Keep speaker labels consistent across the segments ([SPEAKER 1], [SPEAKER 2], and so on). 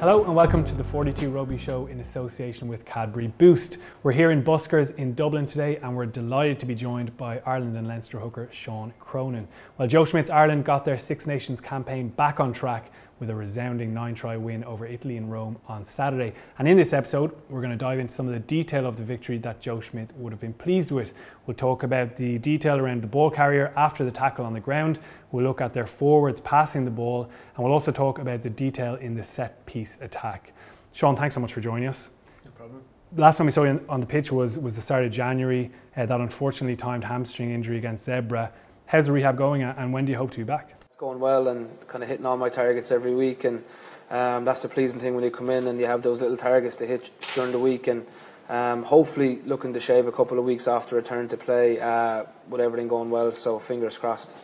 [SPEAKER 1] Hello and welcome to the 42 Rugby Show in association with Cadbury Boost. We're here in Buskers in Dublin today and we're delighted to be joined by Ireland and Leinster hooker Sean Cronin. Well, Joe Schmidt's Ireland got their Six Nations campaign back on track with a resounding nine try win over Italy in Rome on Saturday. And in this episode, we're going to dive into some of the detail of the victory that Joe Schmidt would have been pleased with. We'll talk about the detail around the ball carrier after the tackle on the ground. We'll look at their forwards passing the ball, and we'll also talk about the detail in the set piece attack. Sean, thanks so much for joining us.
[SPEAKER 2] No problem.
[SPEAKER 1] Last time we saw you on the pitch was, was the start of January, uh, that unfortunately timed hamstring injury against Zebre. How's the rehab going, and when do you hope to be back?
[SPEAKER 2] Going well and kind of hitting all my targets every week. And um, that's the pleasing thing when you come in and you have those little targets to hit during the week. And um, hopefully looking to shave a couple of weeks after return to play uh, with everything going well. So fingers crossed.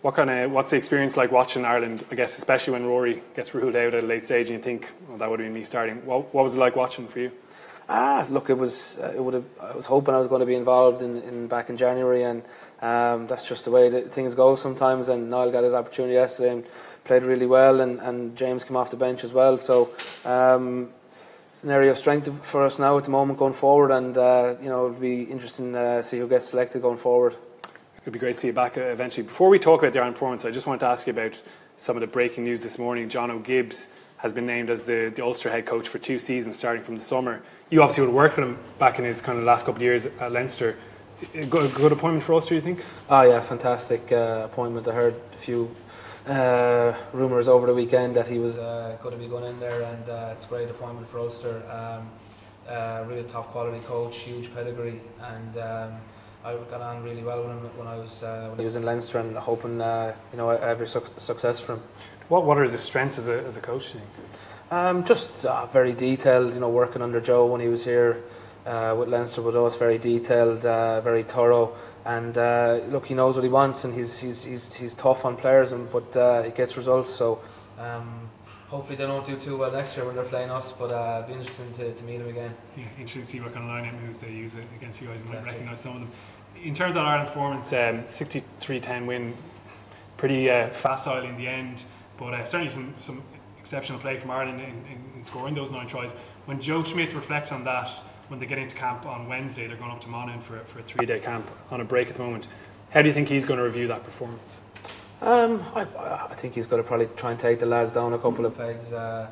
[SPEAKER 1] What kind of what's the experience like watching Ireland? I guess especially when Rory gets ruled out at a late stage, and you think well, that would have been me starting. What, what was it like watching for you?
[SPEAKER 2] Ah, look, it was. Uh, it would have. I was hoping I was going to be involved in, in back in January, and um, that's just the way that things go sometimes. And Niall got his opportunity yesterday and played really well, and, and James came off the bench as well. So um, it's an area of strength for us now at the moment going forward, and uh, you know it'll be interesting to uh, see who gets selected going forward.
[SPEAKER 1] It'd be great to see you back uh, eventually. Before we talk about the Ireland performance, I just wanted to ask you about some of the breaking news this morning. Jono Gibbes has been named as the, the Ulster head coach for two seasons starting from the summer. You obviously would have worked with him back in his kind of last couple of years at Leinster. Good, good appointment for Ulster, you think?
[SPEAKER 2] Oh yeah, fantastic uh, appointment. I heard a few uh, rumours over the weekend that he was uh, going to be going in there, and uh, it's a great appointment for Ulster. Um, uh, real top quality coach, huge pedigree, and um, I got on really well with him when I was uh, when he was in Leinster, and hoping uh, you know every su- success for him.
[SPEAKER 1] What What are his strengths as a as a coach?
[SPEAKER 2] Um, just uh, very detailed, you know, working under Joe when he was here uh, with Leinster with us, very detailed, uh, very thorough, and uh, look, he knows what he wants, and he's he's he's, he's tough on players, and but uh, he gets results. So um, hopefully they don't do too well next year when they're playing us, but uh, it'd be interesting to, to meet him again.
[SPEAKER 1] Yeah, interesting to see what kind of line moves they use against you guys. You might recognise some of them. In terms of Ireland performance, um, 63-10 win, pretty uh, facile in the end, but uh, certainly some some exceptional play from Ireland in, in, in scoring those nine tries. When Joe Schmidt reflects on that when they get into camp on Wednesday, they're going up to Monaghan for, for a three day camp on a break at the moment. How do you think he's going to review that performance?
[SPEAKER 2] Um, I, I think he's going to probably try and take the lads down a couple of pegs. Uh,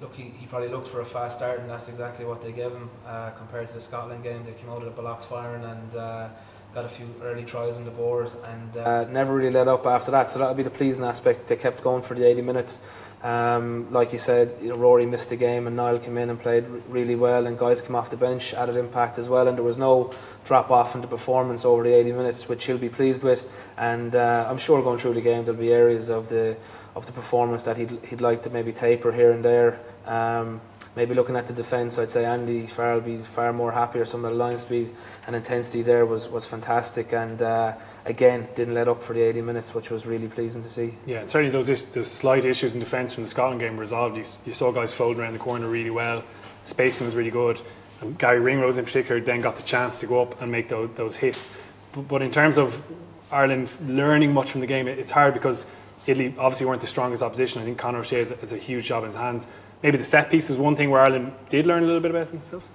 [SPEAKER 2] look, he, he probably looked for a fast start, and that's exactly what they gave him uh, compared to the Scotland game. They came out of the blocks firing and uh, got a few early tries on the board and uh, never really let up after that. So that'll be the pleasing aspect. They kept going for the 80 minutes. Um, like you said, you know, Rory missed the game and Niall came in and played really well, and guys came off the bench, added impact as well, and there was no drop off in the performance over the 80 minutes, which he'll be pleased with. And uh, I'm sure going through the game, there'll be areas of the of the performance that he'd, he'd like to maybe taper here and there. Um, maybe looking at the defence, I'd say Andy Farrell be far more happier. Some of the line speed and intensity there was, was fantastic, and uh, again didn't let up for the 80 minutes, which was really pleasing to see.
[SPEAKER 1] Yeah, and certainly those is, those slight issues in defence from the Scotland game resolved. You, you saw guys folding around the corner really well. Spacing was really good. And Garry Ringrose in particular then got the chance to go up and make those, those hits. But, but in terms of Ireland learning much from the game, it, it's hard because Italy obviously weren't the strongest opposition. I think Conor O'Shea has a, has a huge job in his hands maybe the set piece was one thing where Ireland did learn a little bit about themselves.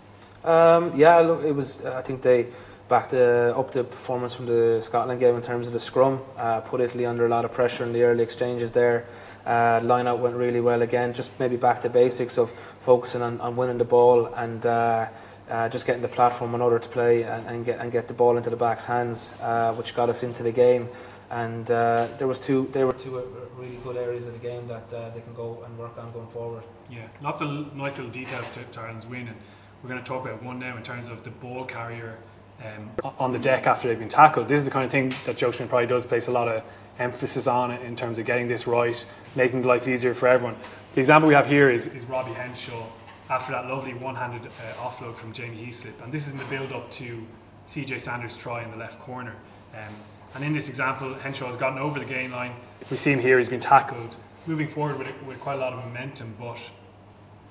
[SPEAKER 2] Um, yeah, look, it was. I think they backed uh, up the performance from the Scotland game in terms of the scrum. Uh, put Italy under a lot of pressure in the early exchanges there. Uh, line out went really well again. Just maybe back to basics of focusing on, on winning the ball and. Uh, uh, just getting the platform in order to play and, and, get and get the ball into the back's hands, uh, which got us into the game. And uh, there was two, there were two uh, really good areas of the game that uh, they can go and work on going forward.
[SPEAKER 1] Yeah, lots of nice little details to, to Ireland's win, and we're going to talk about one now in terms of the ball carrier um, on the deck after they've been tackled. This is the kind of thing that Joe Schmidt probably does place a lot of emphasis on in terms of getting this right, making life easier for everyone. The example we have here is, is Robbie Henshaw after that lovely one-handed uh, offload from Jamie Heaslip, and this is in the build-up to CJ Stander's try in the left corner. Um, and in this example, Henshaw has gotten over the gain line. We see him here, he's been tackled, moving forward with, with quite a lot of momentum, but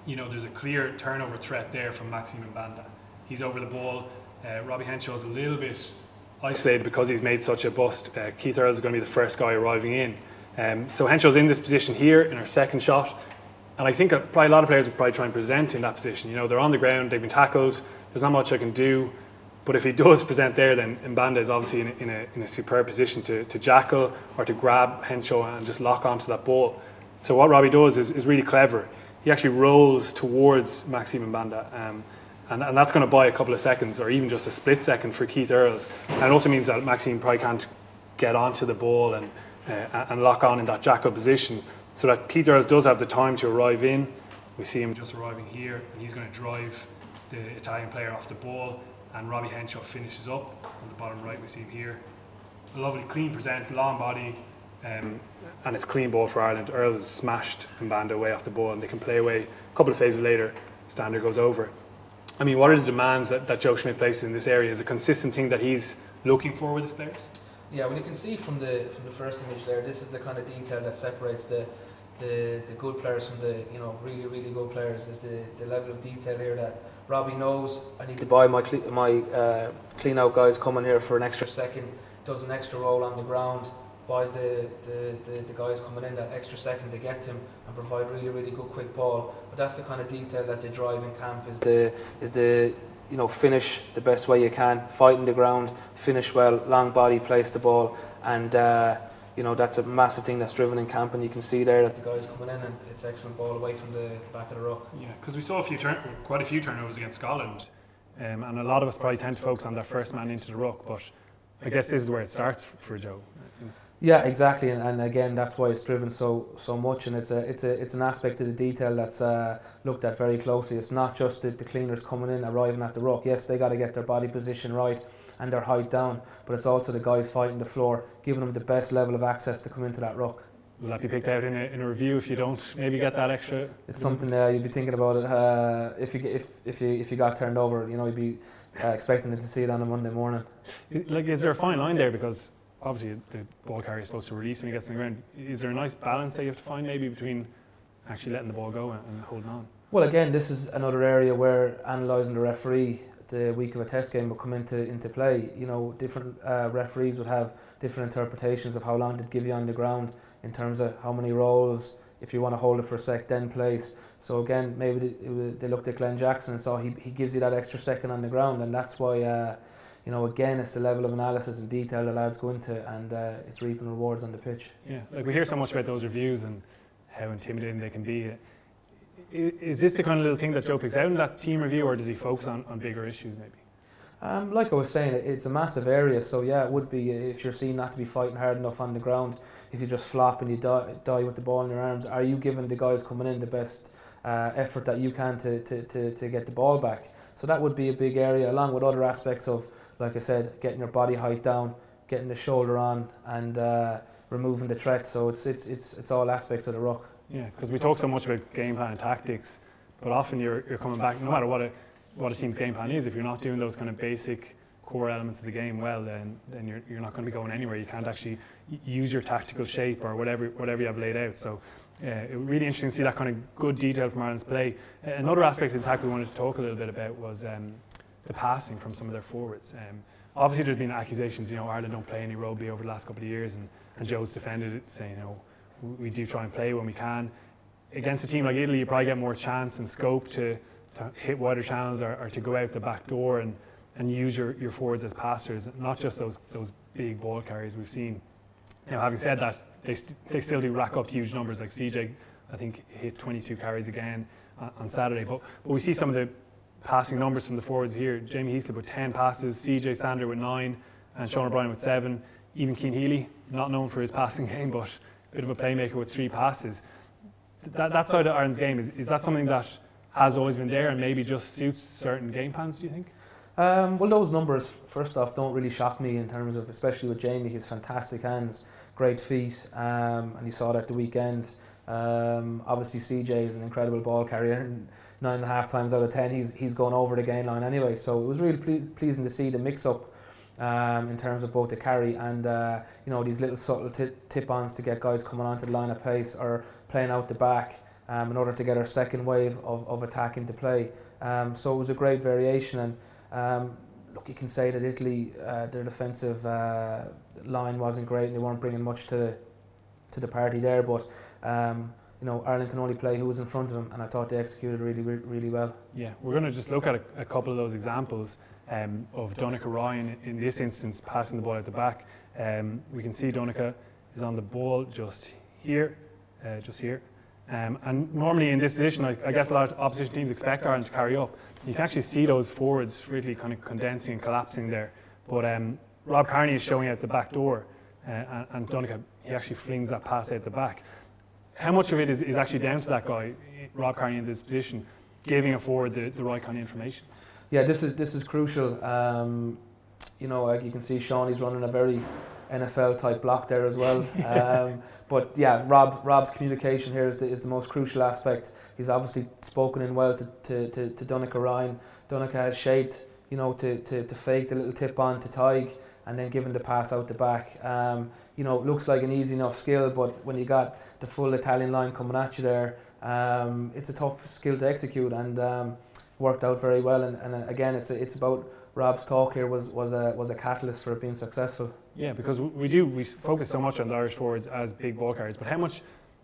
[SPEAKER 1] you know, there's a clear turnover threat there from Maxime Mbanda. He's over the ball. Uh, Robbie Henshaw's a little bit isolated because he's made such a bust. Uh, Keith Earls is going to be the first guy arriving in. Um, so Henshaw's in this position here in our second shot. and I think probably a lot of players would probably try and present in that position. You know, they're on the ground, they've been tackled, there's not much I can do. But if he does present there, then Mbanda is obviously in a, in a, in a superb position to, to jackal or to grab Henshaw and just lock onto that ball. So what Robbie does is, is really clever. He actually rolls towards Maxime Mbanda. Um, and, and that's going to buy a couple of seconds or even just a split second for Keith Earls. And it also means that Maxime probably can't get onto the ball and, uh, and lock on in that jackal position. So that Keith Earls does have the time to arrive in. We see him just arriving here and he's going to drive the Italian player off the ball and Robbie Henshaw finishes up on the bottom right. We see him here. A lovely clean present, long body, um, and it's clean ball for Ireland. Earls has smashed Mbanda away off the ball and they can play away. A couple of phases later, Stander goes over. I mean, what are the demands that, that Joe Schmidt places in this area? Is a consistent thing that he's looking for with his players?
[SPEAKER 2] Yeah, well, you can see from the from the first image there, this is the kind of detail that separates the the, the good players from the you know really really good players. Is the, the level of detail here that Robbie knows I need to buy my my uh, clean out guys coming here for an extra second, does an extra roll on the ground, buys the, the, the, the, guys coming in that extra second to get him and provide really really good quick ball. But that's the kind of detail that they drive in camp is the is the you know finish the best way you can, fight in the ground, finish well, long body, place the ball, and uh, you know that's a massive thing that's driven in camp, and you can see there that the guys coming in and it's excellent ball away from the, the back of the ruck.
[SPEAKER 1] Yeah, because we saw a few turn, quite a few turnovers against Scotland, um, and a lot of us probably tend to focus on that first man into the ruck, but I guess this is where it starts for, for Joe.
[SPEAKER 2] Yeah, exactly, and, and again, that's why it's driven so so much, and it's a it's a it's an aspect of the detail that's uh, looked at very closely. It's not just the, the cleaners coming in, arriving at the ruck. Yes, they got to get their body position right and their height down, but it's also the guys fighting the floor, giving them the best level of access to come into that ruck.
[SPEAKER 1] Will that be picked out in a, in a review if you don't maybe get that extra?
[SPEAKER 2] It's something uh, you'd be thinking about it uh, if you if if you if you got turned over. You know, you'd be uh, expecting to see it on a Monday morning.
[SPEAKER 1] Like, is there a fine line there because obviously the ball carrier is supposed to release when he gets on the ground. Is there a nice balance that you have to find maybe between actually letting the ball go and, and holding on?
[SPEAKER 2] Well, again, this is another area where analysing the referee the week of a test game will come into into play. You know, different uh, referees would have different interpretations of how long to give you on the ground in terms of how many rolls. If you want to hold it for a sec, then place. So again, maybe they, they looked at Glen Jackson and saw he, he gives you that extra second on the ground, and that's why uh, you know, again, it's the level of analysis and detail the lads go into, and uh, it's reaping rewards on the pitch.
[SPEAKER 1] Yeah, like we hear so much about those reviews and how intimidating they can be. Is this the kind of little thing that Joe picks out in that team review, or does he focus on, on bigger issues maybe?
[SPEAKER 2] Um, like I was saying, it's a massive area, so yeah, it would be if you're seen not to be fighting hard enough on the ground. If you just flop and you die, die with the ball in your arms, are you giving the guys coming in the best uh, effort that you can to, to, to, to get the ball back? So that would be a big area, along with other aspects of like I said, getting your body height down, getting the shoulder on, and uh, removing the threat. So it's it's it's it's all aspects of the ruck.
[SPEAKER 1] Yeah, because we talk so much about game plan and tactics, but often you're you're coming back no matter what a what a team's game plan is. If you're not doing those kind of basic core elements of the game well, then then you're you're not going to be going anywhere. You can't actually use your tactical shape or whatever whatever you have laid out. So. Uh, it was really interesting to see that kind of good detail from Ireland's play. Another aspect of the attack we wanted to talk a little bit about was um, the passing from some of their forwards. Um, obviously, there's been accusations, you know, Ireland don't play any rugby over the last couple of years, and, and Joe's defended it, saying, you know, we do try and play when we can. Against a team like Italy, you probably get more chance and scope to, to hit wider channels or, or to go out the back door and, and use your, your forwards as passers, not just those, those big ball carriers we've seen. Now, having said that, they, st- they still do rack up huge numbers. Like CJ, I think, hit 22 carries again on, on Saturday. But, but we see some of the passing numbers from the forwards here. Jamie Heaslip with 10 passes, CJ Stander with 9, and Sean O'Brien with 7. Even Cian Healy, not known for his passing game, but a bit of a playmaker with 3 passes. That, that side of Ireland's game, is, is that something that has always been there and maybe just suits certain game plans, do you think?
[SPEAKER 2] Um, well, those numbers, first off, don't really shock me in terms of, especially with Jamie, his fantastic hands, great feet, um, and you saw that at the weekend. Um, obviously, CJ is an incredible ball carrier, and nine and a half times out of ten, he's he's gone over the gain line anyway. So it was really ple- pleasing to see the mix up um, in terms of both the carry and uh, you know these little subtle t- tip-ons to get guys coming onto the line of pace or playing out the back um, in order to get our second wave of, of attack into play. Um, so it was a great variation and. Um, look, you can say that Italy, uh, their defensive uh, line wasn't great and they weren't bringing much to to the party there. But um, you know, Ireland can only play who was in front of them, and I thought they executed really, really, well.
[SPEAKER 1] Yeah, we're going to just look at a, a couple of those examples um, of Donnacha Ryan in this instance passing the ball at the back. Um, we can see Donnacha is on the ball just here, uh, just here. Um, and normally in this position, I, I, guess a lot of opposition teams expect Ireland to carry up. You can actually see those forwards really kind of condensing and collapsing there. But um, Rob Kearney is showing out the back door, uh, and, and Donnacha, he actually flings that pass out the back. How much of it is, is actually down to that guy, Rob Kearney, in this position, giving a forward the, the right kind of information?
[SPEAKER 2] Yeah, this is this is crucial. Um, you know, like you can see Sean, he's running a very NFL type block there as well. Um, but yeah, Rob Rob's communication here is the, is the most crucial aspect. He's obviously spoken in well to, to, to, to Donnacha Ryan. Donnacha has shaped, you know, to, to, to fake the little tip on to Tadhg and then giving the pass out the back. Um, you know, looks like an easy enough skill, but when you got the full Italian line coming at you there, um, it's a tough skill to execute and um, worked out very well. And, and uh, again, it's, a, it's about Rob's talk here was, was, a, was a catalyst for it being successful.
[SPEAKER 1] Yeah, because we do we focus so much on the Irish forwards as big ball carriers, but how much,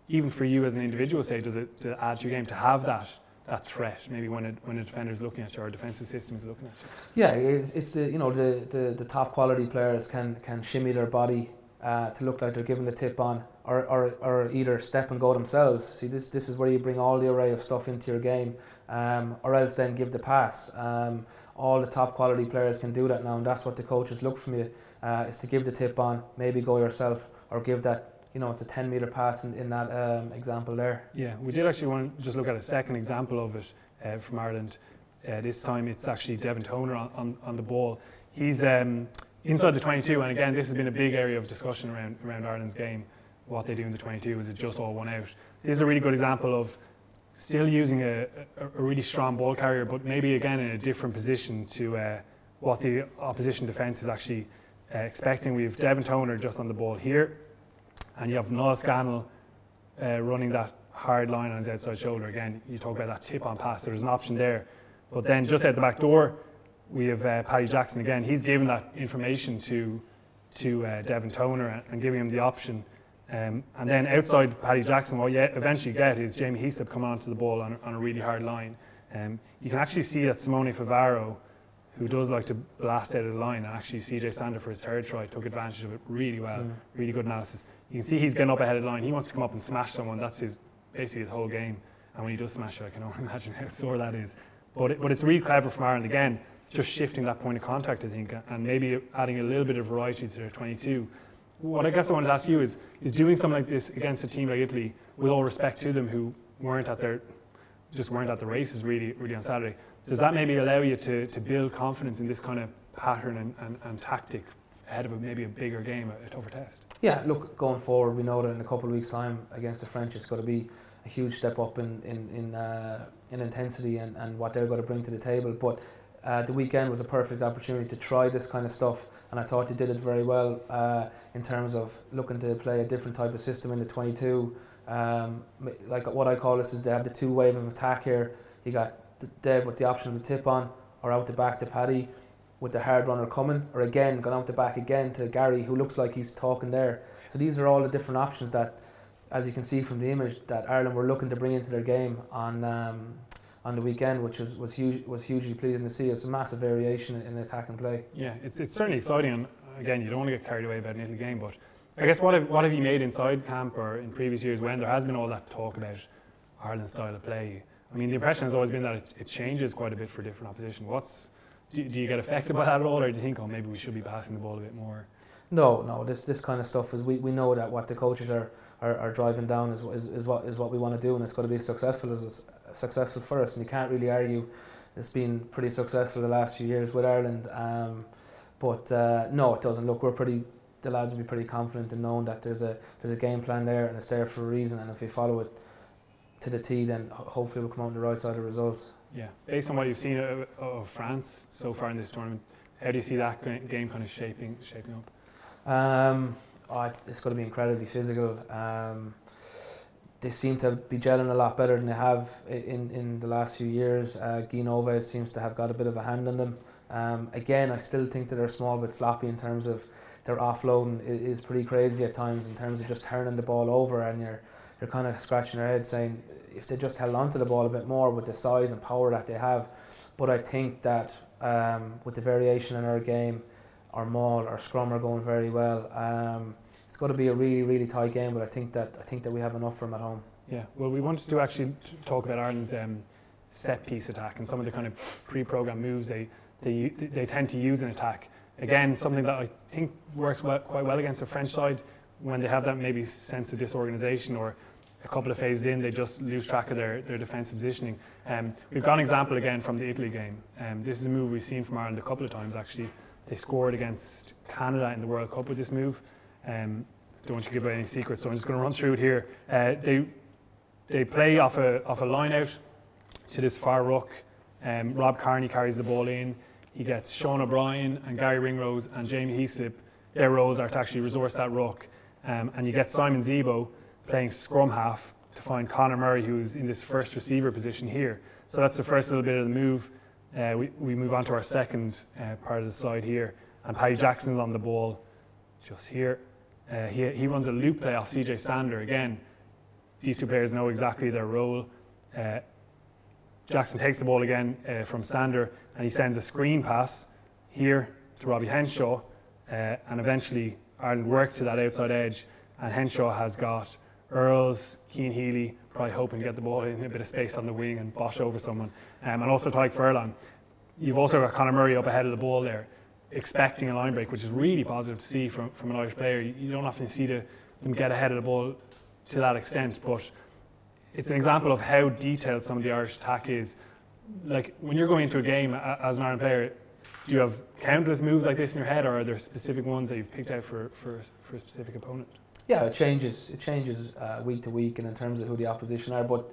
[SPEAKER 1] even for you as an individual, say, does it add to your game to have that that threat? Maybe when a, when a defender is looking at you or a defensive system is looking at you.
[SPEAKER 2] Yeah, it's, it's the you know the, the, the top quality players can can shimmy their body uh, to look like they're giving the tip on, or, or, or either step and go themselves. See, this this is where you bring all the array of stuff into your game, um, or else then give the pass. Um, all the top quality players can do that now, and that's what the coaches look from you uh, is to give the tip on, maybe go yourself, or give that. You know, it's a 10 meter pass in, in that um, example there.
[SPEAKER 1] Yeah, we did actually want to just look at a second example of it uh, from Ireland. Uh, this time it's actually Devin Toner on, on, on the ball. He's um, inside the 22, and again, this has been a big area of discussion around, around Ireland's game. What they do in the 22 is it just all one out? This is a really good example of still using a, a, a, really strong ball carrier, but maybe again in a different position to uh, what the opposition defence is actually uh, expecting. We have Devin Toner just on the ball here, and you have Niall Scannell uh, running that hard line on his outside shoulder. Again, you talk about that tip on pass, there's an option there. But then just at the back door, we have uh, Paddy Jackson again. He's given that information to to uh, Devin Toner and, giving him the option um, and then outside Paddy Jackson, what you eventually get is Jamie Heaslip coming onto the ball on, on a really hard line. Um, you can actually see that Simone Favaro, who does like to blast out of the line, and actually CJ Stander for his third try took advantage of it really well. Mm. Really good analysis. You can see he's getting up ahead of the line. He wants to come up and smash someone. That's his basically his whole game. And when he does smash it, I can only imagine how sore that is. But it, but it's really clever from Ireland again, just shifting that point of contact, I think, and maybe adding a little bit of variety to their 22 what I guess I wanted to ask you is, is doing something like this against a team like Italy, with all respect to them, who weren't at their, just weren't at the races really, really on Saturday, does that maybe allow you to, to build confidence in this kind of pattern and, and, and tactic ahead of a, maybe a bigger game, a, tougher test?
[SPEAKER 2] Yeah, look, going forward, we know that in a couple of weeks' time against the French, it's going to be a huge step up in in in, uh, in intensity and, and what they're going to bring to the table. But uh, the weekend was a perfect opportunity to try this kind of stuff and I thought he did it very well uh, in terms of looking to play a different type of system in the 22. Um, like what I call this is they have the two wave of attack here. You got Dev with the option of the tip on or out the back to Paddy with the hard runner coming, or again going out the back again to Garry, who looks like he's talking there. So these are all the different options that, as you can see from the image, that Ireland were looking to bring into their game on um, on the weekend, which was was huge was hugely pleasing to see. It's a massive variation in, attack and play.
[SPEAKER 1] Yeah, it's, it's certainly exciting. And again, you don't want to get carried away about an Italy game, but I guess what have what have you made inside camp or in previous years when there has been all that talk about Ireland's style of play? I mean, the impression has always been that it, it changes quite a bit for different opposition. What's do, do you get affected by that at all, or do you think, oh, maybe we should be passing the ball a bit more?
[SPEAKER 2] No, no. This this kind of stuff is we, we know that what the coaches are, are, are driving down is, is, is what is what we want to do, and it's got to be successful as successful for us, and you can't really argue it's been pretty successful the last few years with Ireland. Um, but uh, no, it doesn't. Look, we're pretty. The lads will be pretty confident in knowing that there's a there's a game plan there and it's there for a reason. And if we follow it to the T, then hopefully we'll come out on the right side of results.
[SPEAKER 1] Yeah, based on what you've seen of, of France so far in this tournament, how do you see that game kind of shaping shaping up?
[SPEAKER 2] Um, oh, it's, it's going to be incredibly physical. Um, they seem to be gelling a lot better than they have in, in the last few years. Uh, Guy seems to have got a bit of a hand on them. Um, again, I still think that they're small but sloppy in terms of their offloading is pretty crazy at times in terms of just turning the ball over and you're they're kind of scratching their head saying if they just held on to the ball a bit more with the size and power that they have. But I think that um, with the variation in our game, our maul, our scrum are going very well. Um, it's got to be a really, really tight game, but I think that I think that we have enough for them at home.
[SPEAKER 1] Yeah, well, we wanted to actually talk about Ireland's um, set piece attack and some of the kind of pre-programmed moves they, they they tend to use in attack. Again, something that I think works well, quite well against the French side when they have that maybe sense of disorganisation or a couple of phases in, they just lose track of their, their defensive positioning. Um, we've got an example again from the Italy game. Um, this is a move we've seen from Ireland a couple of times actually. They scored against Canada in the World Cup with this move. Um, don't want to give away any secrets, so I'm just going to run through it here. Uh, they they play off a off a line out to this far ruck. Um, Rob Kearney carries the ball in. He gets Sean O'Brien and Garry Ringrose and Jamie Heaslip. Their roles are to actually resource that ruck. Um, and you get Simon Zebo playing scrum half to find Conor Murray, who's in this first receiver position here. So that's the first little bit of the move. Uh, we, we move on to our second uh, part of the side here. And Paddy Jackson's on the ball just here. Uh, he, he runs a loop play off CJ Stander Again, these two players know exactly their role. Uh, Jackson takes the ball again uh, from Stander, and he sends a screen pass here to Robbie Henshaw. Uh, and eventually Ireland work to that outside edge. And Henshaw has got Earls, Cian Healy, probably hoping to get the ball in a bit of space on the wing and bosh over someone. Um, and also Tadhg Furlong. You've also got Conor Murray up ahead of the ball there, expecting a line break, which is really positive to see from, from an Irish player. You don't often see the, them get ahead of the ball to that extent, but it's an example of how detailed some of the Irish attack is. Like when you're going into a game as an Ireland player, do you have countless moves like this in your head, or are there specific ones that you've picked out for, for, for a specific opponent?
[SPEAKER 2] Yeah, it changes. It changes uh, week to week, and in terms of who the opposition are. But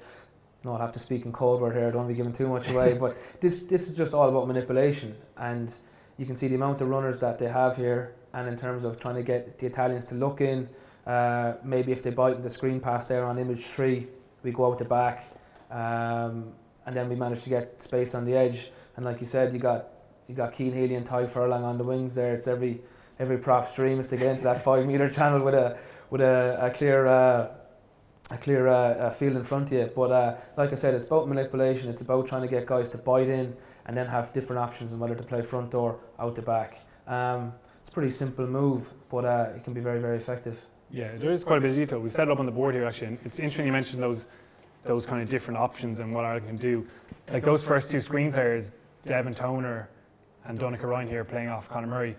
[SPEAKER 2] no, I'll have to speak in code word here. I don't want to be giving too much away. but this this is just all about manipulation, and you can see the amount of runners that they have here, and in terms of trying to get the Italians to look in. Uh, maybe if they bite the screen pass there on image three, we go out the back, um, and then we manage to get space on the edge. And like you said, you got you got Cian Healy and Tadhg Furlong on the wings there. It's every every prop stream is to get into that five meter channel with a with a, a clear uh, a clear uh, field in front of you. But uh, like I said, it's about manipulation. It's about trying to get guys to bite in and then have different options on whether to play front door, out the back. Um, it's a pretty simple move, but uh, it can be very very effective.
[SPEAKER 1] Yeah, there is quite a bit of detail. We've set it up on the board here actually, and it's interesting you mentioned those those kind of different options and what Ireland can do. Like those first two screen players, Devin Toner and Donnacha Ryan here playing off Conor Murray,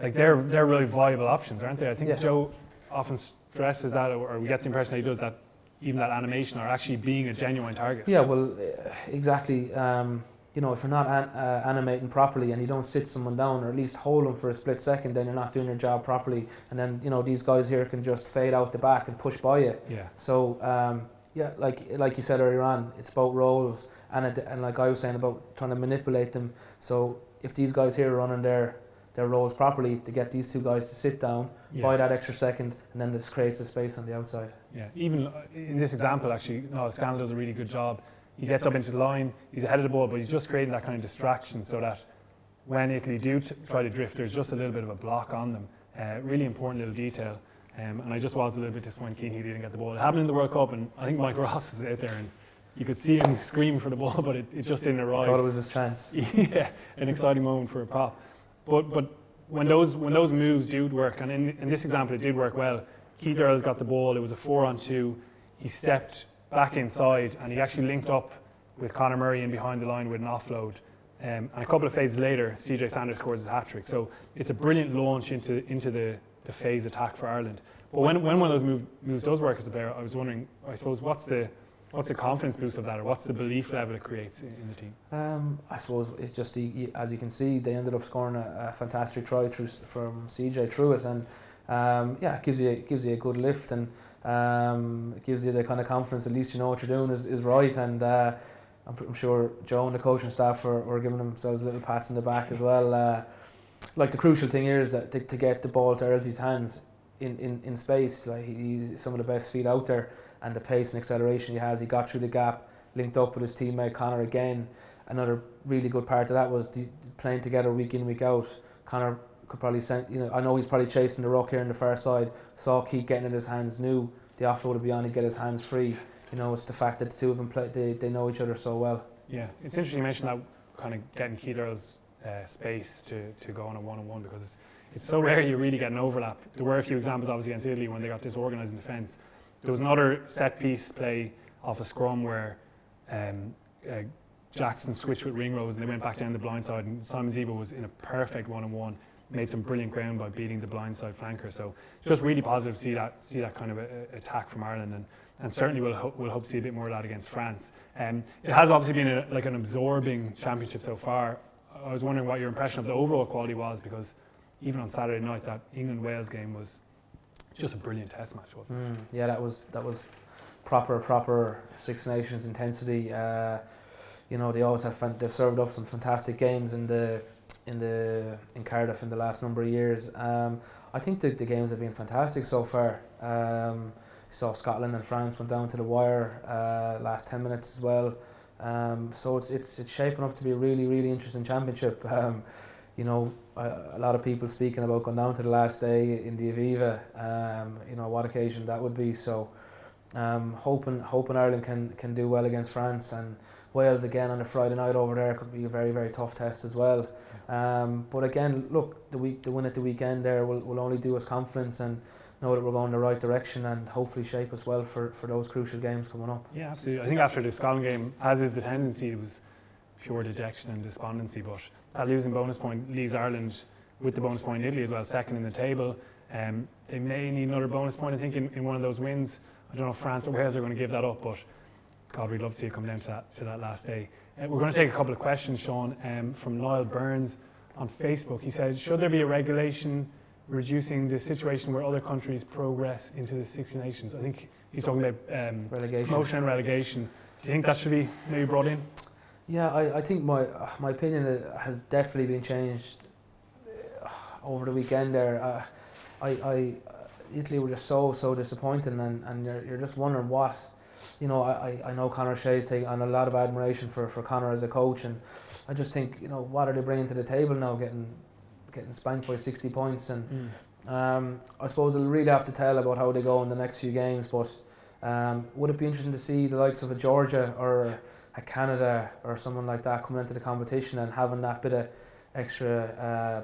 [SPEAKER 1] like they're they're really viable options, aren't they? I think yeah. Joe often stresses that, or we get the impression that he does that. Even that animation are actually being a genuine target.
[SPEAKER 2] Yeah, well, exactly. Um, you know, if you're not an, uh, animating properly and you don't sit someone down or at least hold them for a split second, then you're not doing your job properly. And then you know these guys here can just fade out the back and push by you.
[SPEAKER 1] Yeah.
[SPEAKER 2] So um, yeah, like like you said earlier on, it's about roles and it, and like I was saying about trying to manipulate them. So if these guys here are running their their roles properly to get these two guys to sit down, yeah. buy that extra second, and then this creates the space on the outside.
[SPEAKER 1] Yeah, even in this example, actually, no, Scannell does a really good job. He gets up into the line, he's ahead of the ball, but he's just creating that kind of distraction so that when Italy do t- try to drift, there's just a little bit of a block on them. Uh, really important little detail. Um, and I just was a little bit disappointed Cian he didn't get the ball. It happened in the World Cup, and I think Mike Ross was out there and you could see him screaming for the ball, but it, it just didn't arrive. I
[SPEAKER 2] thought it was his chance.
[SPEAKER 1] yeah, an exciting moment for a prop. But but when those when those moves do work, and in, in this example it did work well. Keith Earls got the ball. It was a four on two. He stepped back inside and he actually linked up with Conor Murray in behind the line with an offload. Um, and a couple of phases later, CJ Stander scores his hat trick. So it's a brilliant launch into into the, the phase attack for Ireland. But when, when one of those move, moves does work as a player, I was wondering, I suppose, what's the what's the confidence boost of that, or what's the belief level it creates in, the team?
[SPEAKER 2] Um, I suppose it's just as you can see, they ended up scoring a, a fantastic try through, from CJ through it, and um, yeah, it gives you it gives you a good lift, and um, it gives you the kind of confidence. At least you know what you're doing is, is right, and uh, I'm, I'm, sure Joe and the coaching staff were, were giving themselves a little pats in the back as well. Uh, like the crucial thing here is that to, to get the ball to Earlsy's hands in, in, in space, like he, some of the best feet out there and the pace and acceleration he has. He got through the gap, linked up with his teammate Conor again. Another really good part of that was the, playing together week in week out. Conor could probably send you know I know he's probably chasing the rock here in the far side. Saw Keith getting in his hands, knew the offload would be on to get his hands free. You know, it's the fact that the two of them play, they, they know each other so well.
[SPEAKER 1] Yeah, it's interesting you mentioned that kind of getting Keeler's uh, space to, to go on a one on one because it's, it's so rare you really get an overlap. There were a few examples obviously against Italy when they got disorganised in defence. There was another set piece play off a scrum where um, uh, Jackson switched with Ringrose and they went back down the blind side and Simon Zebo was in a perfect one on one made some brilliant ground by beating the blind side flanker. So just really positive to see that see that kind of a, a attack from Ireland, and, and certainly we'll ho- we'll hope to see a bit more of that against France. Um, it has obviously been a, like an absorbing championship so far. I was wondering what your impression of the overall quality was because even on Saturday night that England Wales game was just a brilliant test match, wasn't it?
[SPEAKER 2] Mm, yeah, that was that was proper proper Six Nations intensity. Uh, you know they always have fan- they've served up some fantastic games in the in the in Cardiff in the last number of years. Um, I think the, the games have been fantastic so far. Um, saw Scotland and France went down to the wire uh, last ten minutes as well. Um, so it's it's it's shaping up to be a really really interesting championship. Um, you know, a, lot of people speaking about going down to the last day in the Aviva. Um, you know what occasion that would be. So um, hoping hoping Ireland can can do well against France and Wales again on a Friday night over there could be a very very tough test as well. Um, but again, look, the week the win at the weekend there will, will only do us confidence and know that we're going the right direction and hopefully shape us well for, for those crucial games coming up.
[SPEAKER 1] Yeah, absolutely. I think after the Scotland game, as is the tendency, it was pure dejection and despondency. But that losing bonus point leaves Ireland with the bonus point in Italy as well, second in the table. Um, they may need another bonus point, I think, in, in one of those wins. I don't know if France or Wales are going to give that up, but God, we'd love to see it come down to that, to that last day. Uh, we're going to take a couple of questions, Sean, um, from Niall Burns on Facebook. He said, Should there be a regulation reducing the situation where other countries progress into the Six Nations? I think he's talking about um,
[SPEAKER 2] Relegation.
[SPEAKER 1] promotion and relegation. Do you think that should be maybe brought in?
[SPEAKER 2] Yeah, I, I think my uh, my opinion uh, has definitely been changed uh, over the weekend there. Uh, I, I Italy were just so so disappointing and, and you're, you're just wondering what you know I, I know Conor Shea's taking on a lot of admiration for, for Conor as a coach and I just think you know what are they bringing to the table now getting getting spanked by 60 points and um, I suppose it'll really have to tell about how they go in the next few games but um, would it be interesting to see the likes of a Georgia or a Canada or someone like that coming into the competition and having that bit of extra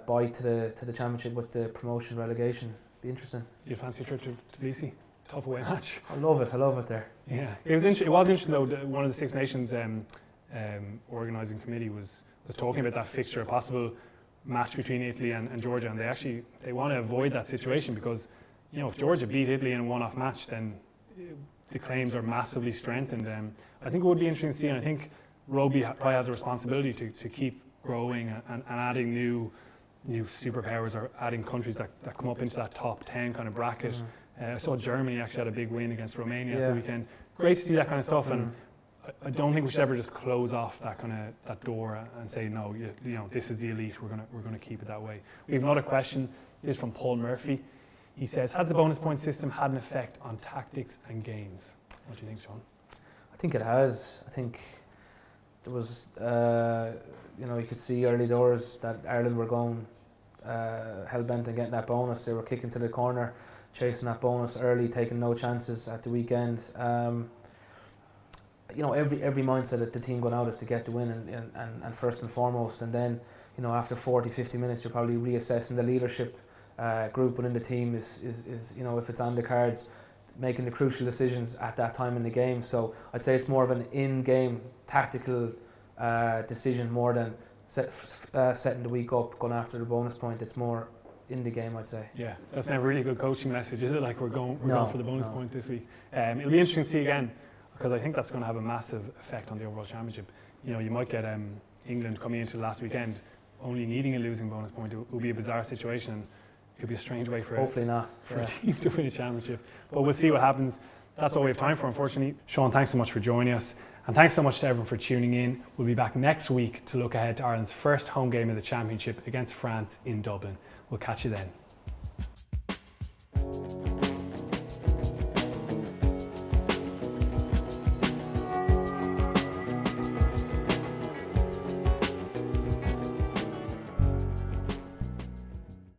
[SPEAKER 2] uh, bite to the to the championship with the promotion relegation. Be interesting.
[SPEAKER 1] You fancy a trip to Tbilisi? Tough away match.
[SPEAKER 2] I love it. I love it there.
[SPEAKER 1] Yeah, it was. Inter- it was interesting though. that One of the Six Nations um, um, organising committee was was talking about that fixture, a possible match between Italy and, and Georgia, and they actually they want to avoid that situation because you know if Georgia beat Italy in a one-off match, then the claims are massively strengthened. Um, I think it would be interesting to see, and I think Roby ha- probably has a responsibility to, to keep growing and, and adding new new superpowers or adding countries that, that come up into that top 10 kind of bracket. Uh, I saw Germany actually had a big win against Romania at the weekend. Great to see that kind of stuff, and
[SPEAKER 2] Mm.
[SPEAKER 1] I- I don't think we should ever just close off that kind of that door and say no. You, you know, this is the elite. We're gonna we're gonna keep it that way. We have another question. This is from Paul Murphy. He says, "Has the bonus point system had an effect on tactics and games?" What do you think, Sean?
[SPEAKER 2] I think it has. I think there was, uh, you know, you could see early doors that Ireland were going uh, hell bent on getting that bonus. They were kicking to the corner, chasing that bonus early, taking no chances at the weekend. Um, you know, every every mindset that the team going out is to get the win and, and, and, and first and foremost, and then you know after 40, 50 minutes, you're probably reassessing the leadership uh, group within the team is, is, is you know if it's on the cards making the crucial decisions at that time in the game. So I'd say it's more of an in-game tactical uh, decision more than set, uh, setting the week up, going after the bonus point. It's more in the game, I'd say.
[SPEAKER 1] Yeah, that's never really a good coaching message, is it? Like we're going we're
[SPEAKER 2] No,
[SPEAKER 1] going for the bonus
[SPEAKER 2] no.
[SPEAKER 1] point this week. Um, it'll be interesting to see again because I think that's going to have a massive effect on the overall championship. You know, you might get um, England coming into the last weekend only needing a losing bonus point. It would be a bizarre situation. It would be a strange way for, a,
[SPEAKER 2] Hopefully not.
[SPEAKER 1] for
[SPEAKER 2] yeah.
[SPEAKER 1] a team to win a championship. But we'll see what happens. That's all we have time for, unfortunately. Sean, thanks so much for joining us. And thanks so much to everyone for tuning in. We'll be back next week to look ahead to Ireland's first home game of the championship against France in Dublin. We'll catch you then.